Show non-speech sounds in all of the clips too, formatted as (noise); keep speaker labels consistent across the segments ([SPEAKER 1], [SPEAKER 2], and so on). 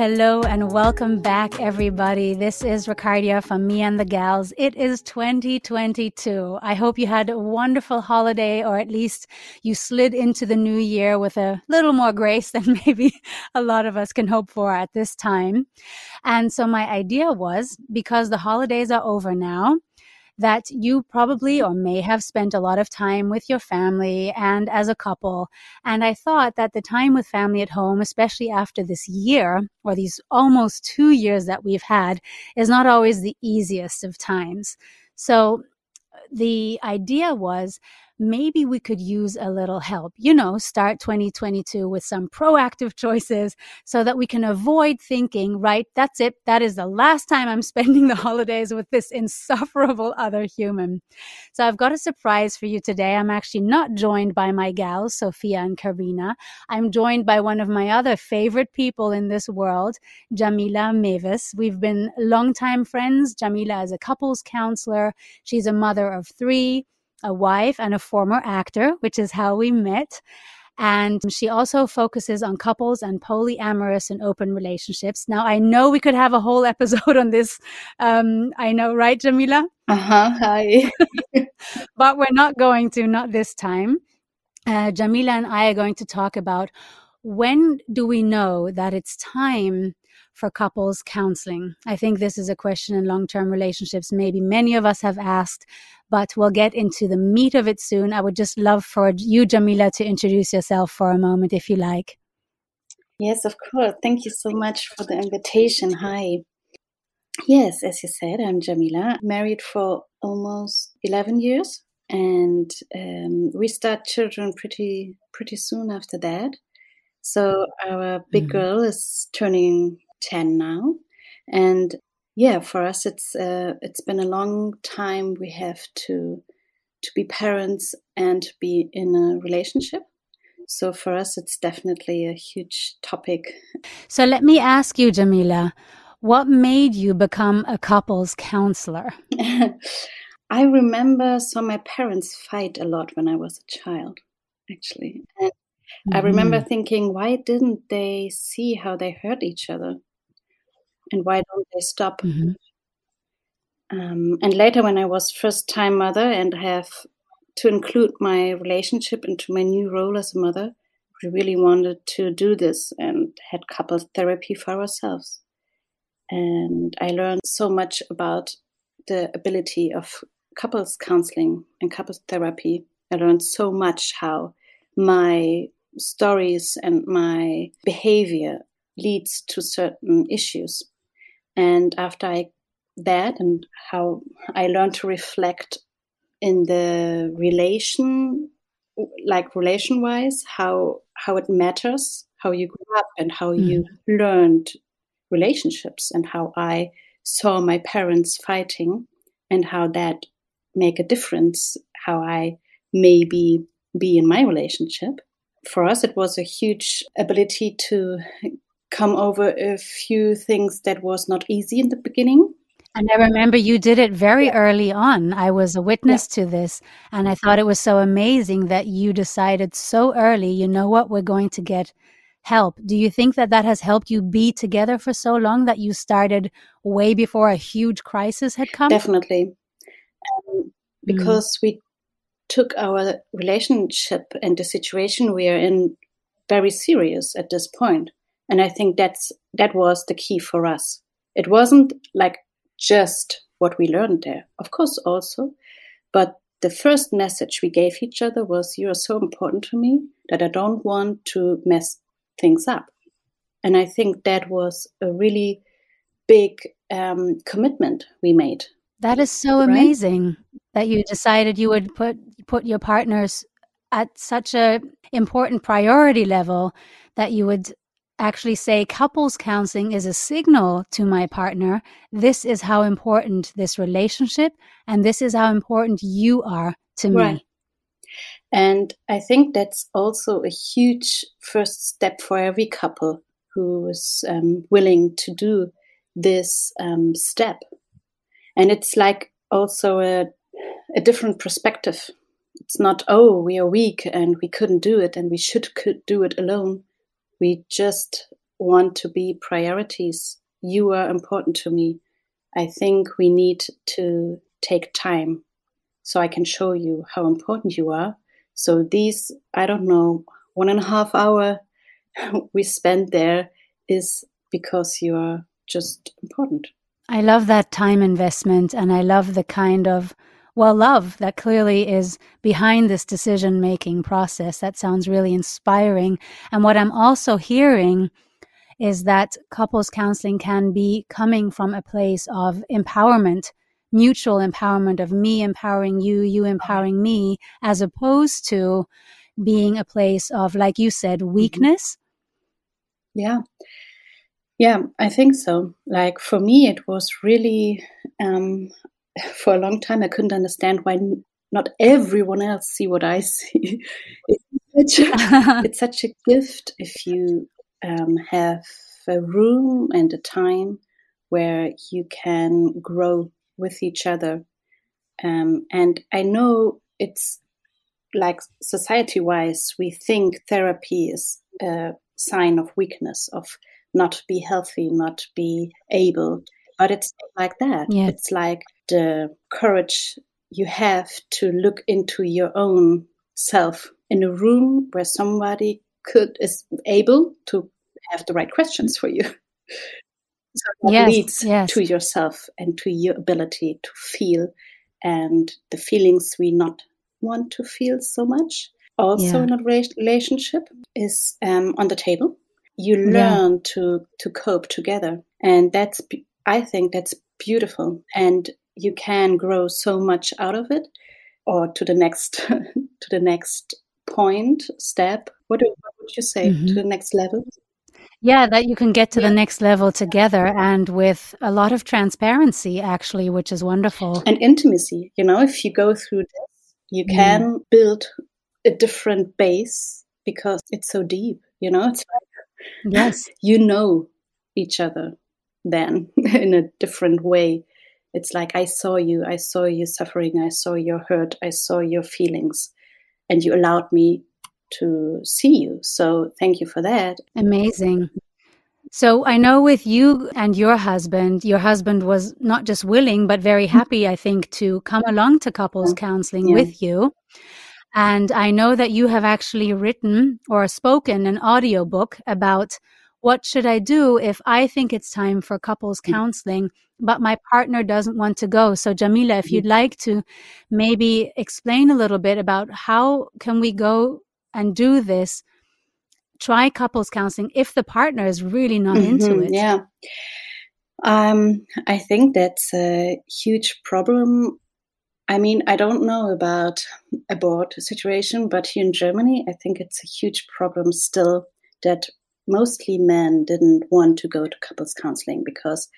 [SPEAKER 1] hello, and welcome back, everybody. This is Ricardia from Me and the Gals. It is 2022. I hope you had a wonderful holiday, or at least you slid into the new year with a little more grace (laughs) than maybe a lot of us can hope for at this time. And so, my idea was because the holidays are over now, that you probably or may have spent a lot of time with your family and as a couple. And I thought that the time with family at home, especially after this year or these almost two years that we've had, is not always the easiest of times. So uh, the idea was maybe we could use a little help. You know, start 2022 with some proactive (laughs) choices so that we can avoid thinking, right, that's it. That is the last time I'm (laughs) spending the holidays with this insufferable other human. So I've got a surprise for you today. I'm actually not joined by my gals, Sophia and Karina. I'm joined by one of my other favorite people in this world, Jamila Mewes. We've been longtime friends. Jamila is a couples counselor. She's a mother of three a wife and a former actor, which is how we met. And she also focuses on couples and polyamorous and open relationships. Now, I know we could have a whole (laughs) episode on this. Um, I know, right, Jamila?
[SPEAKER 2] Uh huh. Hi. (laughs)
[SPEAKER 1] but we're not going to, not this time. Uh, Jamila and I are going to talk about when do we know that it's time for couples counseling? I think this is a question in long term relationships. Maybe many of us have asked, but we'll get into the meat of it soon. I would just love for you, Jamila, to introduce yourself for a moment, if you like.
[SPEAKER 2] Yes, of course. Thank you so much for the invitation. Hi. Yes, as you said, I'm Jamila, married for almost 11 years, and um, we start children pretty pretty soon after that. So our big mm. girl is turning 10 now, and yeah, for us, it's uh, it's been a long time. We have to to be parents and be in a relationship. So for us, it's definitely a huge topic.
[SPEAKER 1] So let me ask you, Jamila, what made you become a couples counselor? (laughs)
[SPEAKER 2] I remember saw my parents fight a lot when I was a child, actually. And mm-hmm. I remember thinking, why didn't they see how they hurt each other? And why don't they stop? Mm-hmm. Um, and later, when I was first time mother and have to include my relationship into my new role as a mother, we really wanted to do this and had couples therapy for ourselves. And I learned so much about the ability of couples counseling and couples therapy. I learned so much how my stories and my behavior leads to certain issues and after I that and how I learned to reflect in the relation, like relation wise, how how it matters, how you grew up and how mm. you learned relationships, and how I saw my parents fighting, and how that make a difference, how I maybe be in my relationship. For us, it was a huge ability to come over a few things that was not easy in the beginning.
[SPEAKER 1] And I remember you did it very yeah. early on. I was a witness yeah. to this, and I thought it was so amazing that you decided so early, you know what, we're going to get help. Do you think that that has helped you be together for so long that you started way before a huge crisis had come?
[SPEAKER 2] Definitely. Um, mm. because mm. we took our relationship and the situation we are in very serious at this point and i think that's that was the key for us. It wasn't like just what we learned there of course also but the first message we gave each other was you are so important to me that i don't want to mess things up. And i think that was a really big um, commitment we made.
[SPEAKER 1] That is so right? amazing that you decided you would put put your partners at such a important priority level that you would actually say couples counseling is a signal to my partner this is how important this relationship and this is how important you are to me. Right.
[SPEAKER 2] and i think that's also a huge first step for every couple who is um, willing to do this um, step. And it's like also a, a different perspective. It's not oh we are weak and we couldn't do it and we should could do it alone we just want to be priorities. You are important to me. I think we need to take time so I can show you how important you are. So these, I don't know, one and a half hour (laughs) we spend there is because you are just important.
[SPEAKER 1] I love that time investment and I love the kind of well love that clearly is behind this decision making process. That sounds really inspiring. And what I'm also hearing is that couples counseling can be coming from a place of empowerment, mutual empowerment of me empowering you, you empowering me, as opposed to being a place of, like you said, mm-hmm. weakness.
[SPEAKER 2] Yeah. Yeah, I think so. Like for me, it was really, um, (laughs) for a long time, I couldn't understand why not everyone else see what I (laughs) see. it's, such a, (laughs) it's such a gift if you um, have a room and a time where you can grow with each other. Um, and I know it's like society wise, we think therapy is a sign of weakness, of not be healthy, not be able. But it's like that. Yeah. It's like the courage you have to look into your own self in a room where somebody could is able to have the right questions for you. (laughs) so that yes, leads yes. to yourself and to your ability to feel and the feelings we not want to feel so much. Also yeah. in a relationship is um, on the table. You learn yeah. to to cope together, and that's I think that's beautiful, and you can grow so much out of it, or to the next (laughs) to the next point step. What, what would you say mm-hmm. to the next level?
[SPEAKER 1] Yeah, that you can get to yeah. the next level together and with a lot of transparency, actually, which is wonderful.
[SPEAKER 2] And intimacy. You know, if you go through this, you mm. can build a different base because it's so deep. You know, it's like,
[SPEAKER 1] yes, (laughs)
[SPEAKER 2] you know each other then (laughs) in a different way. It's like, I saw you, I saw you suffering, I saw your hurt, I saw your feelings, and you allowed me to see you. So thank you for that.
[SPEAKER 1] Amazing. So I know with you and your husband, your husband was not just willing, but very mm-hmm. happy, I think, to come along to couples counseling yeah. with you. And I know that you have actually written or spoken an audiobook about what should I do if I think it's time for couples mm. counseling, but my partner doesn't want to go? So Jamila, if you'd mm-hmm. like to maybe explain a little bit about how can we go and do this, try couples counseling if the partner is really not mm-hmm, into it.
[SPEAKER 2] Yeah. Um, I think that's a huge problem. I mean, I don't know about abort situation, but here in Germany, I think it's a huge problem still that mostly men didn't want to go to couples counseling because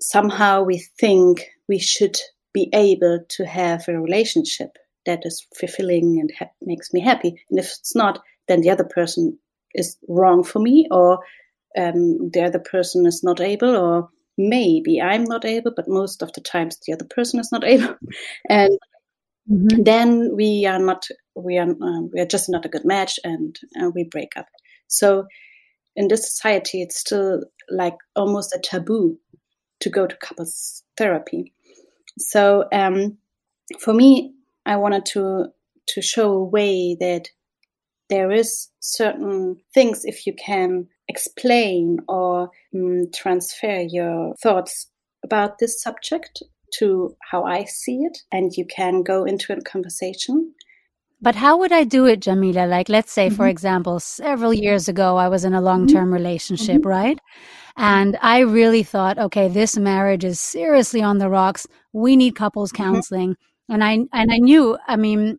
[SPEAKER 2] somehow we think we should be able to have a relationship that is fulfilling and ha- makes me happy. And if it's not, then the other person is wrong for me, or um, the other person is not able, or maybe I'm not able, but most of the times the other person is not able, (laughs) and mm-hmm. then we are not we are uh, we are just not a good match, and uh, we break up. So in this society, it's still like almost a taboo to go to couples therapy. So um, for me, I wanted to to show a way that there is certain things if you can explain or um, transfer your thoughts about this subject to how I see it, and you can go into a conversation.
[SPEAKER 1] But how would I do it, Jamila? Like, let's say, mm-hmm. for example, several years ago, I was in a long term mm-hmm. relationship, mm-hmm. right? And I really thought, okay, this marriage is seriously on the rocks. We need couples mm-hmm. counseling and i and i knew i mean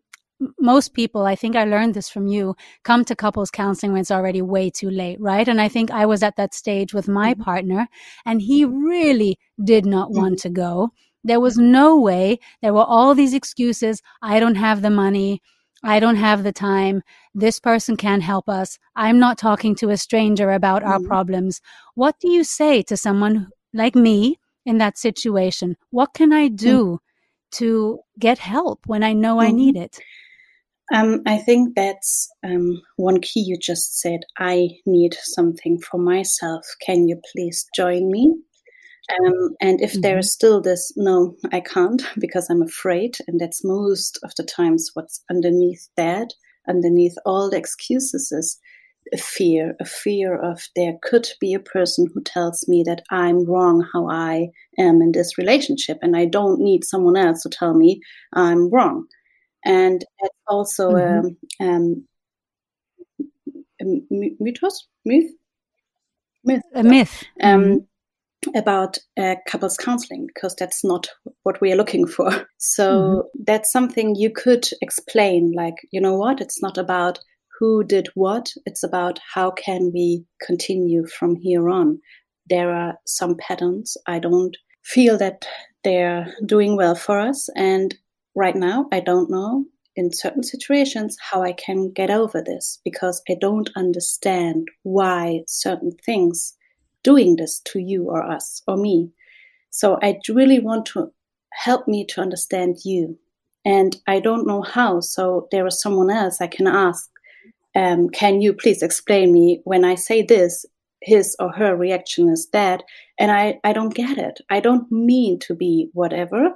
[SPEAKER 1] most people i think i learned this from you come to couples counseling when it's already way too late right and i think i was at that stage with my mm-hmm. partner and he really did not want mm-hmm. to go there was no way there were all these excuses i don't have the money I don't have the time. This person can't help us. I'm not talking to a stranger about mm-hmm. our problems. What do you say to someone like me in that situation? What can I do to get help when I know mm-hmm. I need it?
[SPEAKER 2] Um, I think that's um, one key you just said. I need something for myself. Can you please join me? Um, and if mm-hmm. there is still this, no, I can't (laughs) because I'm afraid, and that's most of the times what's underneath that, underneath all the excuses is a fear, a fear of there could be a person who tells me that I'm wrong how I am in this relationship, and I don't need someone else to tell me I'm wrong. And it's also mm-hmm. um, um, a mythos, myth,
[SPEAKER 1] myth, a myth.
[SPEAKER 2] Um, mm-hmm about uh, couples counseling because that's not what we are looking for. (laughs) So mm-hmm. that's something you could explain like, you know what, it's not about who did what, it's about how can we continue from here on. There are some patterns I don't feel that they're doing well for us and right now I don't know in certain situations how I can get over this because I don't understand why certain things doing this to you or us or me. So I really want to help me to understand you. And I don't know how. So there is someone else I can ask, um, can you please explain me when I say this, his or her reaction is that, and I, I don't get it. I don't mean to be whatever,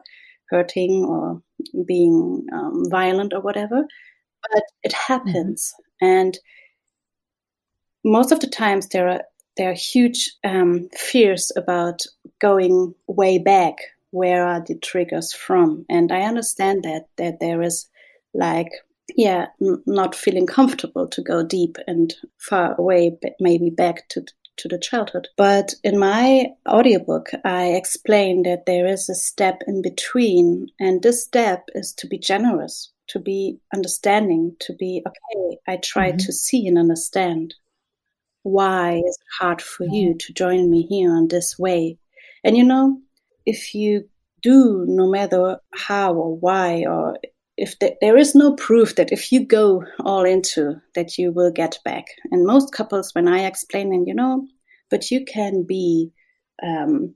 [SPEAKER 2] hurting or being um, violent or whatever, but it happens. Mm-hmm. And most of the times there are there are huge um, fears about going way back. Where are the triggers from? And I understand that that there is like yeah, n- not feeling comfortable to go deep and far away, but maybe back to to the childhood. But in my audiobook, I explain that there is a step in between, and this step is to be generous, to be understanding, to be okay. I try mm-hmm. to see and understand why is it hard for you to join me here on this way? And you know, if you do, no matter how or why, or if the, there is no proof that if you go all into that you will get back. And most couples, when I explain, and you know, but you can be um,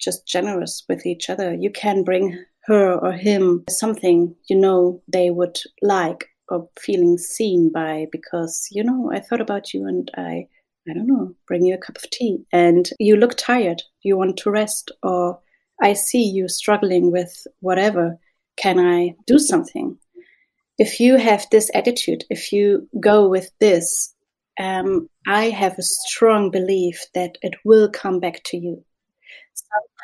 [SPEAKER 2] just generous with each other. You can bring her or him something you know they would like or feeling seen by because you know I thought about you and I I don't know, bring you a cup of tea and you look tired, you want to rest, or I see you struggling with whatever. Can I do something? If you have this attitude, if you go with this, um, I have a strong belief that it will come back to you.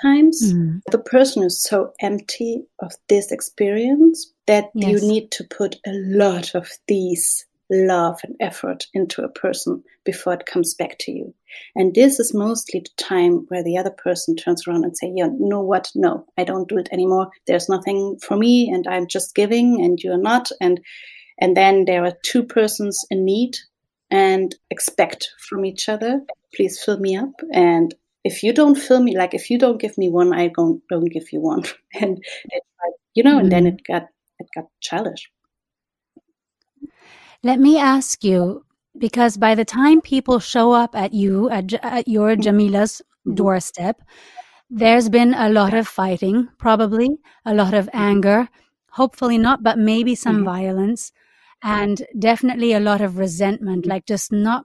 [SPEAKER 2] Sometimes mm. the person is so empty of this experience that yes. you need to put a lot of these love and effort into a person before it comes back to you. And this is mostly the time where the other person turns around and say, "Yeah, you know what? No, I don't do it anymore. There's nothing for me, and I'm just giving, and you're not." And and then there are two persons in need and expect from each other, "Please fill me up." And if you don't fill me, like if you don't give me one, I don't don't give you one. (laughs) And you know, mm-hmm. and then mm-hmm. it got it got childish.
[SPEAKER 1] Let me ask you, because by the time people show up at you, at, at your mm-hmm. Jamila's mm-hmm. doorstep, there's been a lot of fighting, probably a lot of anger, hopefully not, but maybe some mm-hmm. violence, and definitely a lot of resentment, mm-hmm. like just not.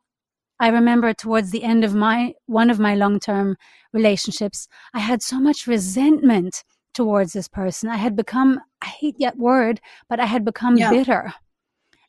[SPEAKER 1] I remember towards the end of my one of my long term relationships, I had so much resentment towards this person. I had become, I hate that word, but I had become yeah. bitter.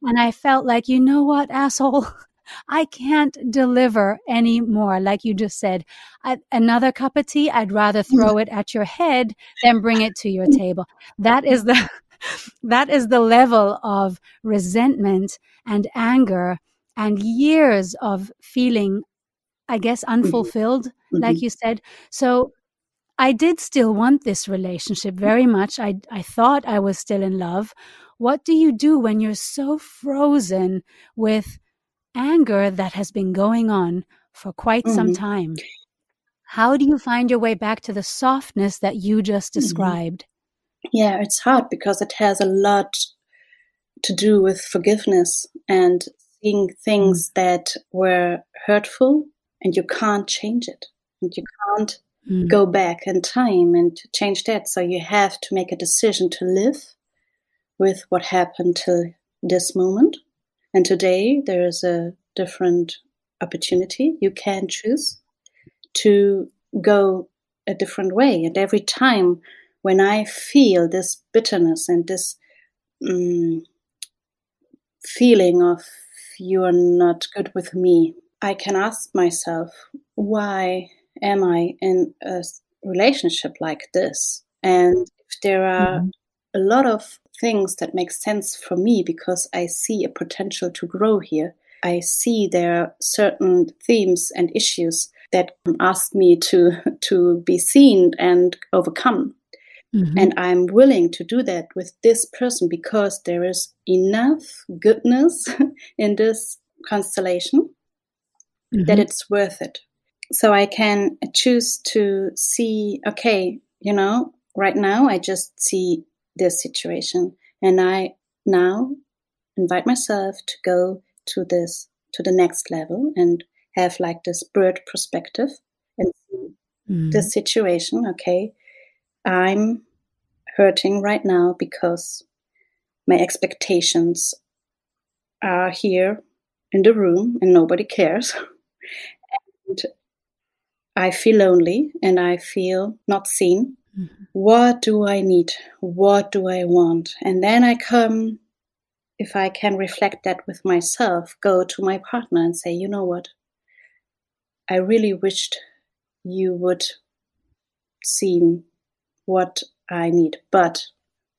[SPEAKER 1] And I felt like, you know what, asshole? (laughs) I can't deliver anymore. Like you just said, I, another cup of tea, I'd rather throw it at your head than bring it to your table. That is the, (laughs) that is the level of resentment and anger and years of feeling, I guess, mm-hmm. unfulfilled, mm-hmm. like you said. So I did still want this relationship very much. I, I thought I was still in love. What do you do when you're so frozen with anger that has been going on for quite mm-hmm. some time? How do you find your way back to the softness that you just mm-hmm. described?
[SPEAKER 2] Yeah, it's hard because it has a lot to do with forgiveness and seeing things mm-hmm. that were hurtful and you can't change it. And you can't mm. go back in time and change that. So you have to make a decision to live with what happened till this moment. And today there is a different opportunity. You can choose to go a different way. And every time when I feel this bitterness and this um, feeling of you are not good with me, I can ask myself, why am I in a relationship like this? And if there are mm-hmm. a lot of things that make sense for me because I see a potential to grow here, I see there are certain themes and issues that ask me to (laughs) to be seen and overcome. Mm-hmm. And I'm willing to do that with this person because there is enough goodness (laughs) in this constellation mm-hmm. that it's worth it. So I can choose to see, okay, you know, right now I just see this situation and I now invite myself to go to this, to the next level and have like this bird perspective and see mm. the situation. Okay, I'm hurting right now because my expectations are here in the room and nobody cares. (laughs) and I feel lonely and I feel not seen. Mm-hmm. What do I need? What do I want? And then I come, if I can reflect that with myself, go to my partner and say, you know what? I really wished you would see what I need, but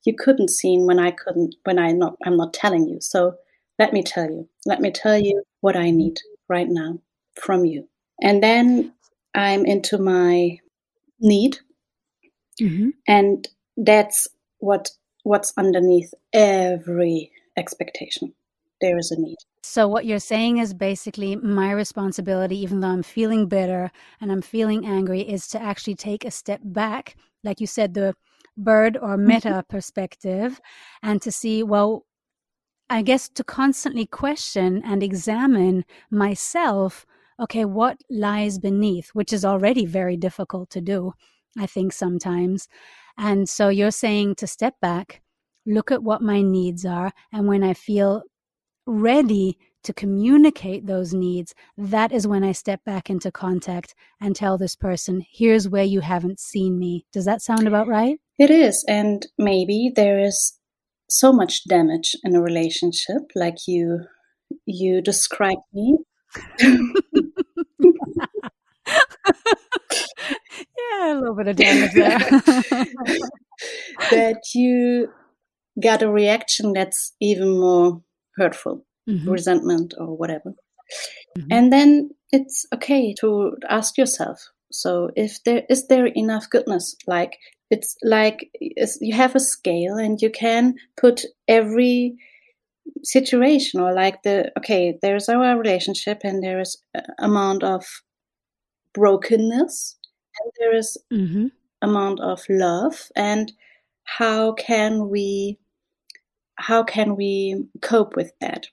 [SPEAKER 2] you couldn't see when I couldn't when I not I'm not telling you. So let me tell you. Let me tell you what I need right now from you. And then I'm into my need. Mm-hmm. And that's what what's underneath every expectation. There is a need.
[SPEAKER 1] So, what you're saying is basically my responsibility, even though I'm feeling bitter and I'm feeling angry, is to actually take a step back, like you said, the bird or mm-hmm. meta perspective, and to see, well, I guess to constantly question and examine myself. Okay, what lies beneath, which is already very difficult to do, I think sometimes. And so you're saying to step back, look at what my needs are. And when I feel ready to communicate those needs, that is when I step back into contact and tell this person, here's where you haven't seen me. Does that sound about right?
[SPEAKER 2] It is. And maybe there is so much damage in a relationship, like you you described me. (laughs) (laughs) (laughs)
[SPEAKER 1] yeah, a little bit of (laughs) damage there. (laughs)
[SPEAKER 2] that you got a reaction that's even more hurtful, mm-hmm. resentment, or whatever. Mm-hmm. And then it's okay to ask yourself so if there is there enough goodness like it's like it's, you have a scale and you can put every situation or like the okay there's our relationship and there is amount of brokenness and there is mm-hmm. amount of love and how can we how can we cope with that?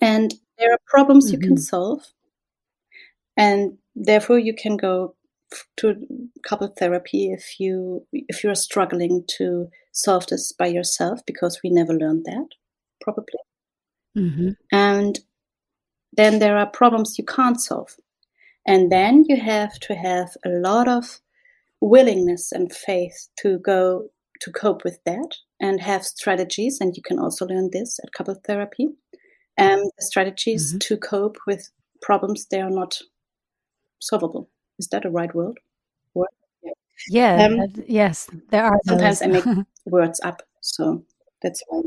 [SPEAKER 2] And there are problems mm-hmm. you can mm-hmm. solve, and therefore you can go to couple therapy if you if you're struggling to solve this by yourself because we never learned that probably mm-hmm. and then there are problems you can't solve and then you have to have a lot of willingness and faith to go to cope with that and have strategies, and you can also learn this at couple therapy. Um, strategies mm-hmm. to cope with problems they are not solvable. Is that a right word?
[SPEAKER 1] word? Yeah. um, yes, there are.
[SPEAKER 2] Sometimes those. I make (laughs) words up, so that's why.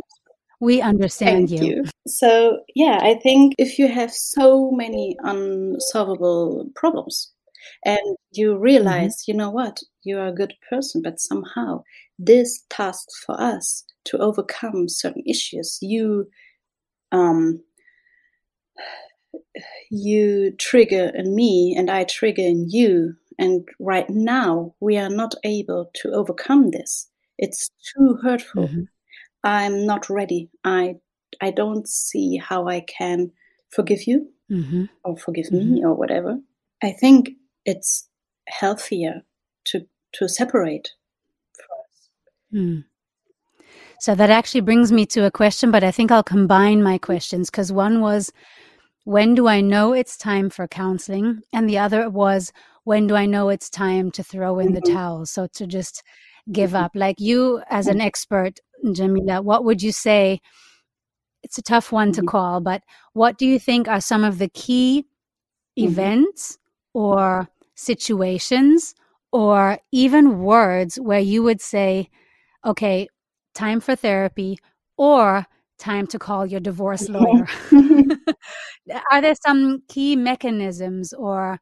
[SPEAKER 1] We understand you. you.
[SPEAKER 2] So, yeah, I think if you have so many unsolvable problems and you realize, mm-hmm. you know what, you are a good person, but somehow this task for us to overcome certain issues you um, you trigger in me and I trigger in you. And right now, we are not able to overcome this. It's too hurtful. Mm-hmm. I'm not ready. I I don't see how I can forgive you mm-hmm. or forgive mm-hmm. me or whatever. I think it's healthier to to separate
[SPEAKER 1] Hmm. So that actually brings me to a question, but I think I'll combine my questions because one was, when do I know it's time for counseling? And the other was, when do I know it's time to throw in the mm-hmm. towel? So to just give mm-hmm. up. Like you, as an expert, Jamila, what would you say? It's a tough one to mm-hmm. call, but what do you think are some of the key events or situations or even words where you would say, okay, time for therapy or time to call your divorce lawyer? (laughs) Are there some key mechanisms or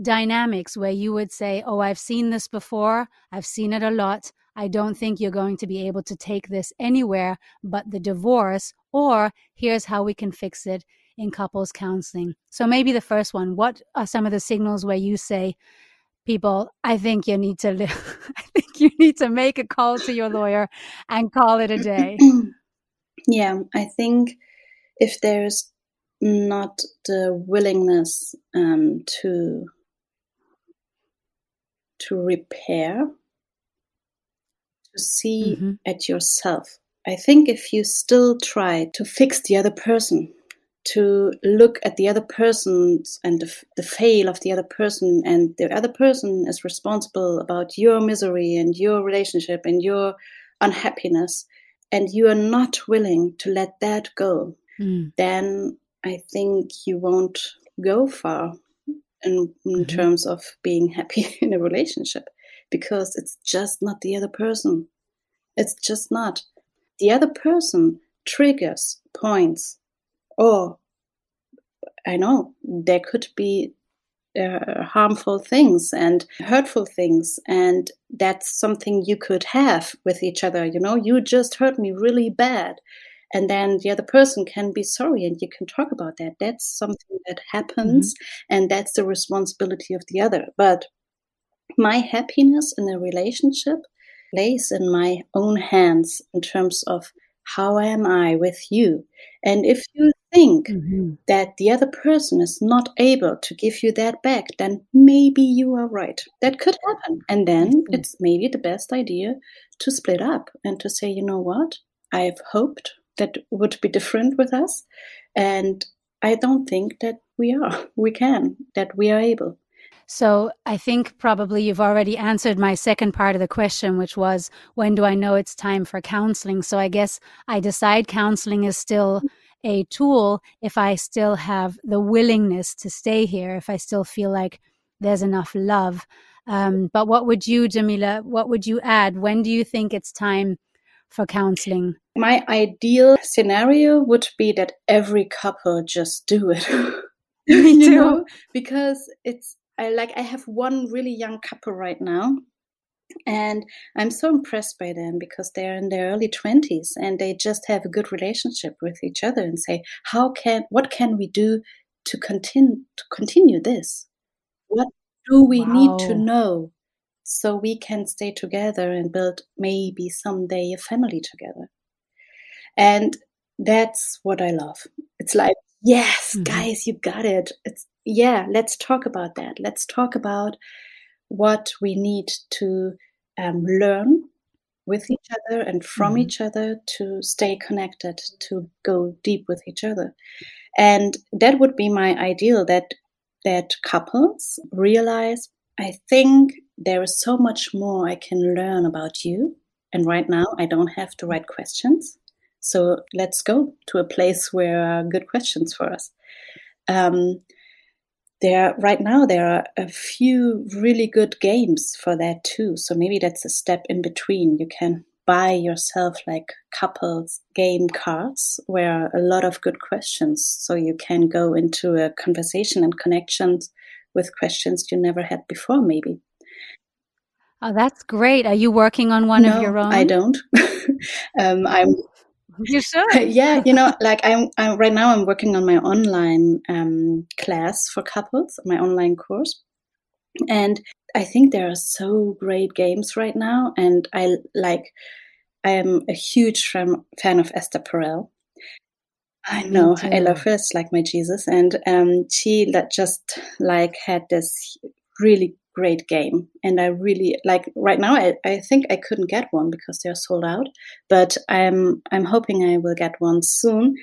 [SPEAKER 1] dynamics where you would say, Oh, I've seen this before, I've seen it a lot. I don't think you're going to be able to take this anywhere but the divorce, or here's how we can fix it in couples counseling. So, maybe the first one, what are some of the signals where you say, people i think you need to (laughs) i think you need to make a call to your lawyer and call it a day (clears throat)
[SPEAKER 2] yeah i think if there's not the willingness um, to to repair to see mm-hmm. at yourself i think if you still try to fix the other person to look at the other person and the, the fail of the other person and the other person is responsible about your misery and your relationship and your unhappiness and you are not willing to let that go mm. then i think you won't go far in, in mm-hmm. terms of being happy (laughs) in a relationship because it's just not the other person. It's just not. The other person triggers points. Or I know there could be uh, harmful things and hurtful things and that's something you could have with each other you know? You just hurt me really bad. And then the other person can be sorry and you can talk about that. That's something that happens mm-hmm. and that's the responsibility of the other. But my happiness in a relationship lays in my own hands in terms of how am i with you and if you think mm-hmm. that the other person is not able to give you that back, then maybe you are right. That could happen. And then mm-hmm. it's maybe the best idea to split up and to say, you know what? I've hoped that would be different with us. And I don't think that we are. We can, that we are able.
[SPEAKER 1] So I think probably you've already answered my second part of the question, which was when do I know it's time for counseling? So I guess I decide counseling is still a tool if I still have the willingness to stay here, if I still feel like there's enough love. Um, but what would you, Jamila, what would you add? When do you think it's time for counseling?
[SPEAKER 2] My ideal scenario would be that every couple just do it. (laughs) (laughs)
[SPEAKER 1] Me too. know?
[SPEAKER 2] Because it's I like I have one really young couple right now and I'm so impressed by them because they're in their early 20s and they just have a good relationship with each other and say, how can, what can we do to continue, to continue this? What do we wow. need to know so we can stay together and build maybe someday a family together? And that's what I love. It's like, yes, mm-hmm. guys, you got it. It's, yeah, let's talk about that. Let's talk about what we need to um, learn with each other and from mm-hmm. each other to stay connected, to go deep with each other. And that would be my ideal that that couples realize I think there is so much more I can learn about you. And right now I don't have the right questions. So let's go to a place where are good questions for us. Um, there right now there are a few really good games for that too. So maybe that's a step in between. You can buy yourself like couples game cards where a lot of good questions. So you can go into a conversation and connections with questions you never had before maybe.
[SPEAKER 1] Oh that's great. Are you working on one
[SPEAKER 2] no,
[SPEAKER 1] of your own?
[SPEAKER 2] i don't. (laughs) Um, i'm
[SPEAKER 1] you should. (laughs)
[SPEAKER 2] yeah, you know, like I'm, I'm, right now. I'm working on my online um, class for couples, my online course, and I think there are so great games right now. And I like, I am a huge fan, fan of Esther Perel. I know, I love her. It's like my Jesus, and um, she that just like had this really great game. And I really like right now I, I think I couldn't get one because they're sold out. But I'm I'm hoping I will get one soon.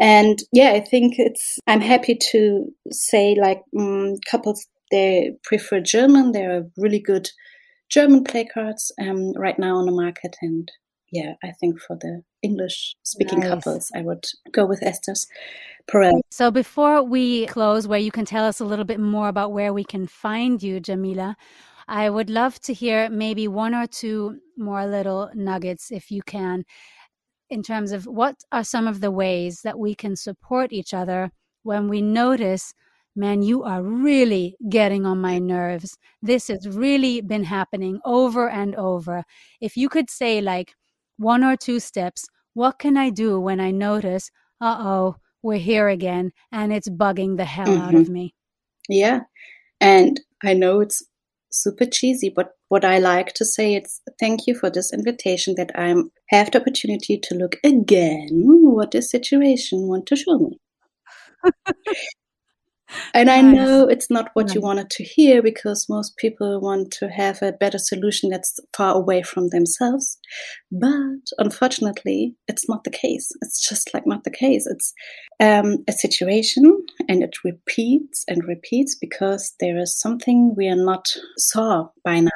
[SPEAKER 2] And yeah, I think it's I'm happy to say like um, couples they prefer German. There are really good German play cards um, right now on the market and yeah, I think for the English speaking nice. couples, I would go with Esther's Perel.
[SPEAKER 1] So before we close, where you can tell us a little bit more about where we can find you, Jamila, I would love to hear maybe one or two more little nuggets, if you can, in terms of what are some of the ways that we can support each other when we notice man, you are really getting on my nerves. This has really been happening over and over. If you could say, like, one or two steps. What can I do when I notice, uh oh, we're here again and it's bugging the hell mm-hmm. out of me?
[SPEAKER 2] Yeah. And I know it's super cheesy, but what I like to say is thank you for this invitation that I have the opportunity to look again what this situation want to show me. (laughs) And nice. I know it's not what nice. you wanted to hear because most people want to have a better solution that's far away from themselves. But unfortunately, it's not the case. It's just like not the case. It's um, a situation and it repeats and repeats because there is something we are not saw by now.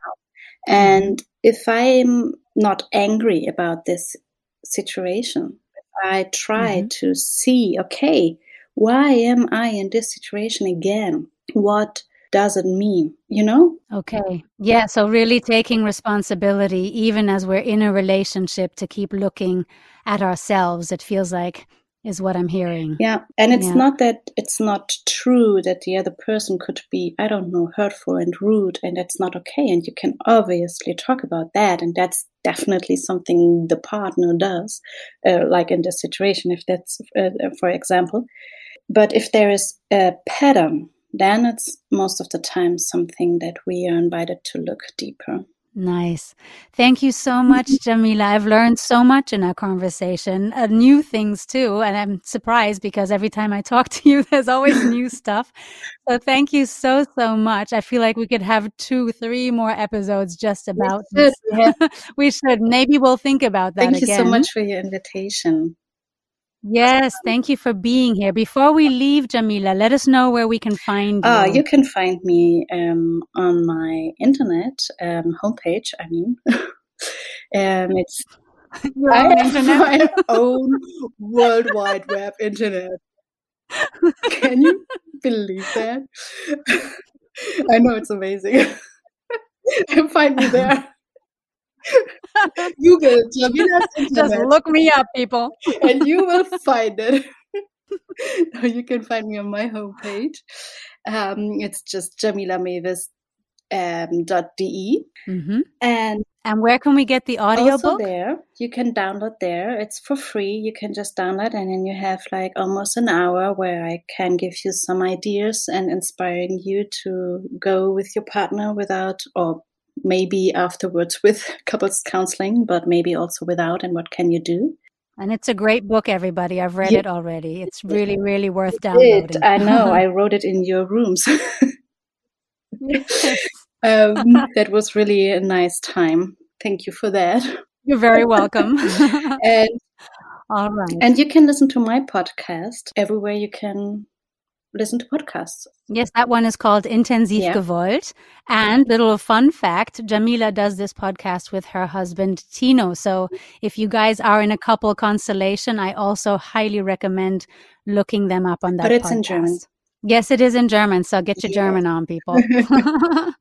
[SPEAKER 2] Mm-hmm. And if I'm not angry about this situation, I try mm-hmm. to see, okay, why am I in this situation again? What does it mean? You know?
[SPEAKER 1] Okay. Yeah. So, really taking responsibility, even as we're in a relationship, to keep looking at ourselves, it feels like is what I'm hearing.
[SPEAKER 2] Yeah. And it's yeah. not that it's not true that the other person could be, I don't know, hurtful and rude, and that's not okay. And you can obviously talk about that. And that's definitely something the partner does, uh, like in this situation, if that's, uh, for example. But if there is a pattern, then it's most of the time something that we are invited to look deeper.
[SPEAKER 1] Nice. Thank you so much, (laughs) Jamila. I've learned so much in our conversation, uh, new things too. And I'm surprised because every time I talk (laughs) to you, there's always new (laughs) stuff. So thank you so, so much. I feel like we could have two, three more episodes just about we should, this. Yeah. we should. Maybe we'll think about that
[SPEAKER 2] Thank
[SPEAKER 1] again.
[SPEAKER 2] you so much for your invitation.
[SPEAKER 1] Yes, thank you for being here. Before we leave, Jamila, let us know where we can find
[SPEAKER 2] ah, you. Uh, you can find me um, on my internet um, homepage. I mean, (laughs) um, it's (laughs)
[SPEAKER 1] Your I have internet?
[SPEAKER 2] my own World Wide Web internet. Can you believe that? (laughs) I know it's amazing. find me there. Google Jamila's
[SPEAKER 1] Just look me up, people. (laughs)
[SPEAKER 2] and you will (laughs) find it. (laughs) you can find me on my homepage. Um, it's just Jamila Mewes um, dot de
[SPEAKER 1] mm-hmm.
[SPEAKER 2] and
[SPEAKER 1] and where can we get the audio
[SPEAKER 2] also
[SPEAKER 1] book
[SPEAKER 2] there you can download there it's for free you can just download and then you have like almost an hour where i can give you some ideas and inspiring you to go with your partner without or maybe afterwards with (laughs) couples counseling, but maybe also without. And what can you do?
[SPEAKER 1] And it's a great book, everybody. I've read yeah. it already. It's (laughs) really, really worth it downloading.
[SPEAKER 2] Did. I know. (laughs) I wrote it in your rooms. um, that was really a nice time. Thank you for that.
[SPEAKER 1] You're very welcome.
[SPEAKER 2] and
[SPEAKER 1] all right.
[SPEAKER 2] And you can listen to my podcast everywhere you can listen to podcasts.
[SPEAKER 1] Yes, that one is called Intensiv yeah. Gewollt. And little fun fact, Jamila does this podcast with her husband Tino. So if you guys are in a couple constellation, I also highly recommend looking them up on that.
[SPEAKER 2] But it's
[SPEAKER 1] podcast.
[SPEAKER 2] in German.
[SPEAKER 1] Yes, it is in German. So get your yeah. German on, people. (laughs) (laughs)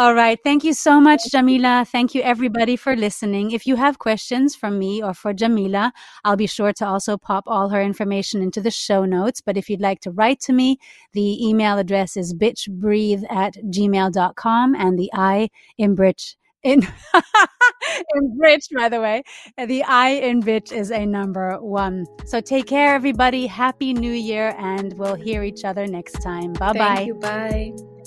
[SPEAKER 1] All right. Thank you so much, Jamila. Thank you, everybody, for listening. If you have questions from me or for Jamila, I'll be sure to also pop all her information into the show notes. But if you'd like to write to me, the email address is bitchbreathe at gmail.com and the I in bridge in (laughs) in bridge by the way the i in bitch is a number one so take care everybody happy new year and we'll hear each other next time bye bye Thank you.
[SPEAKER 2] bye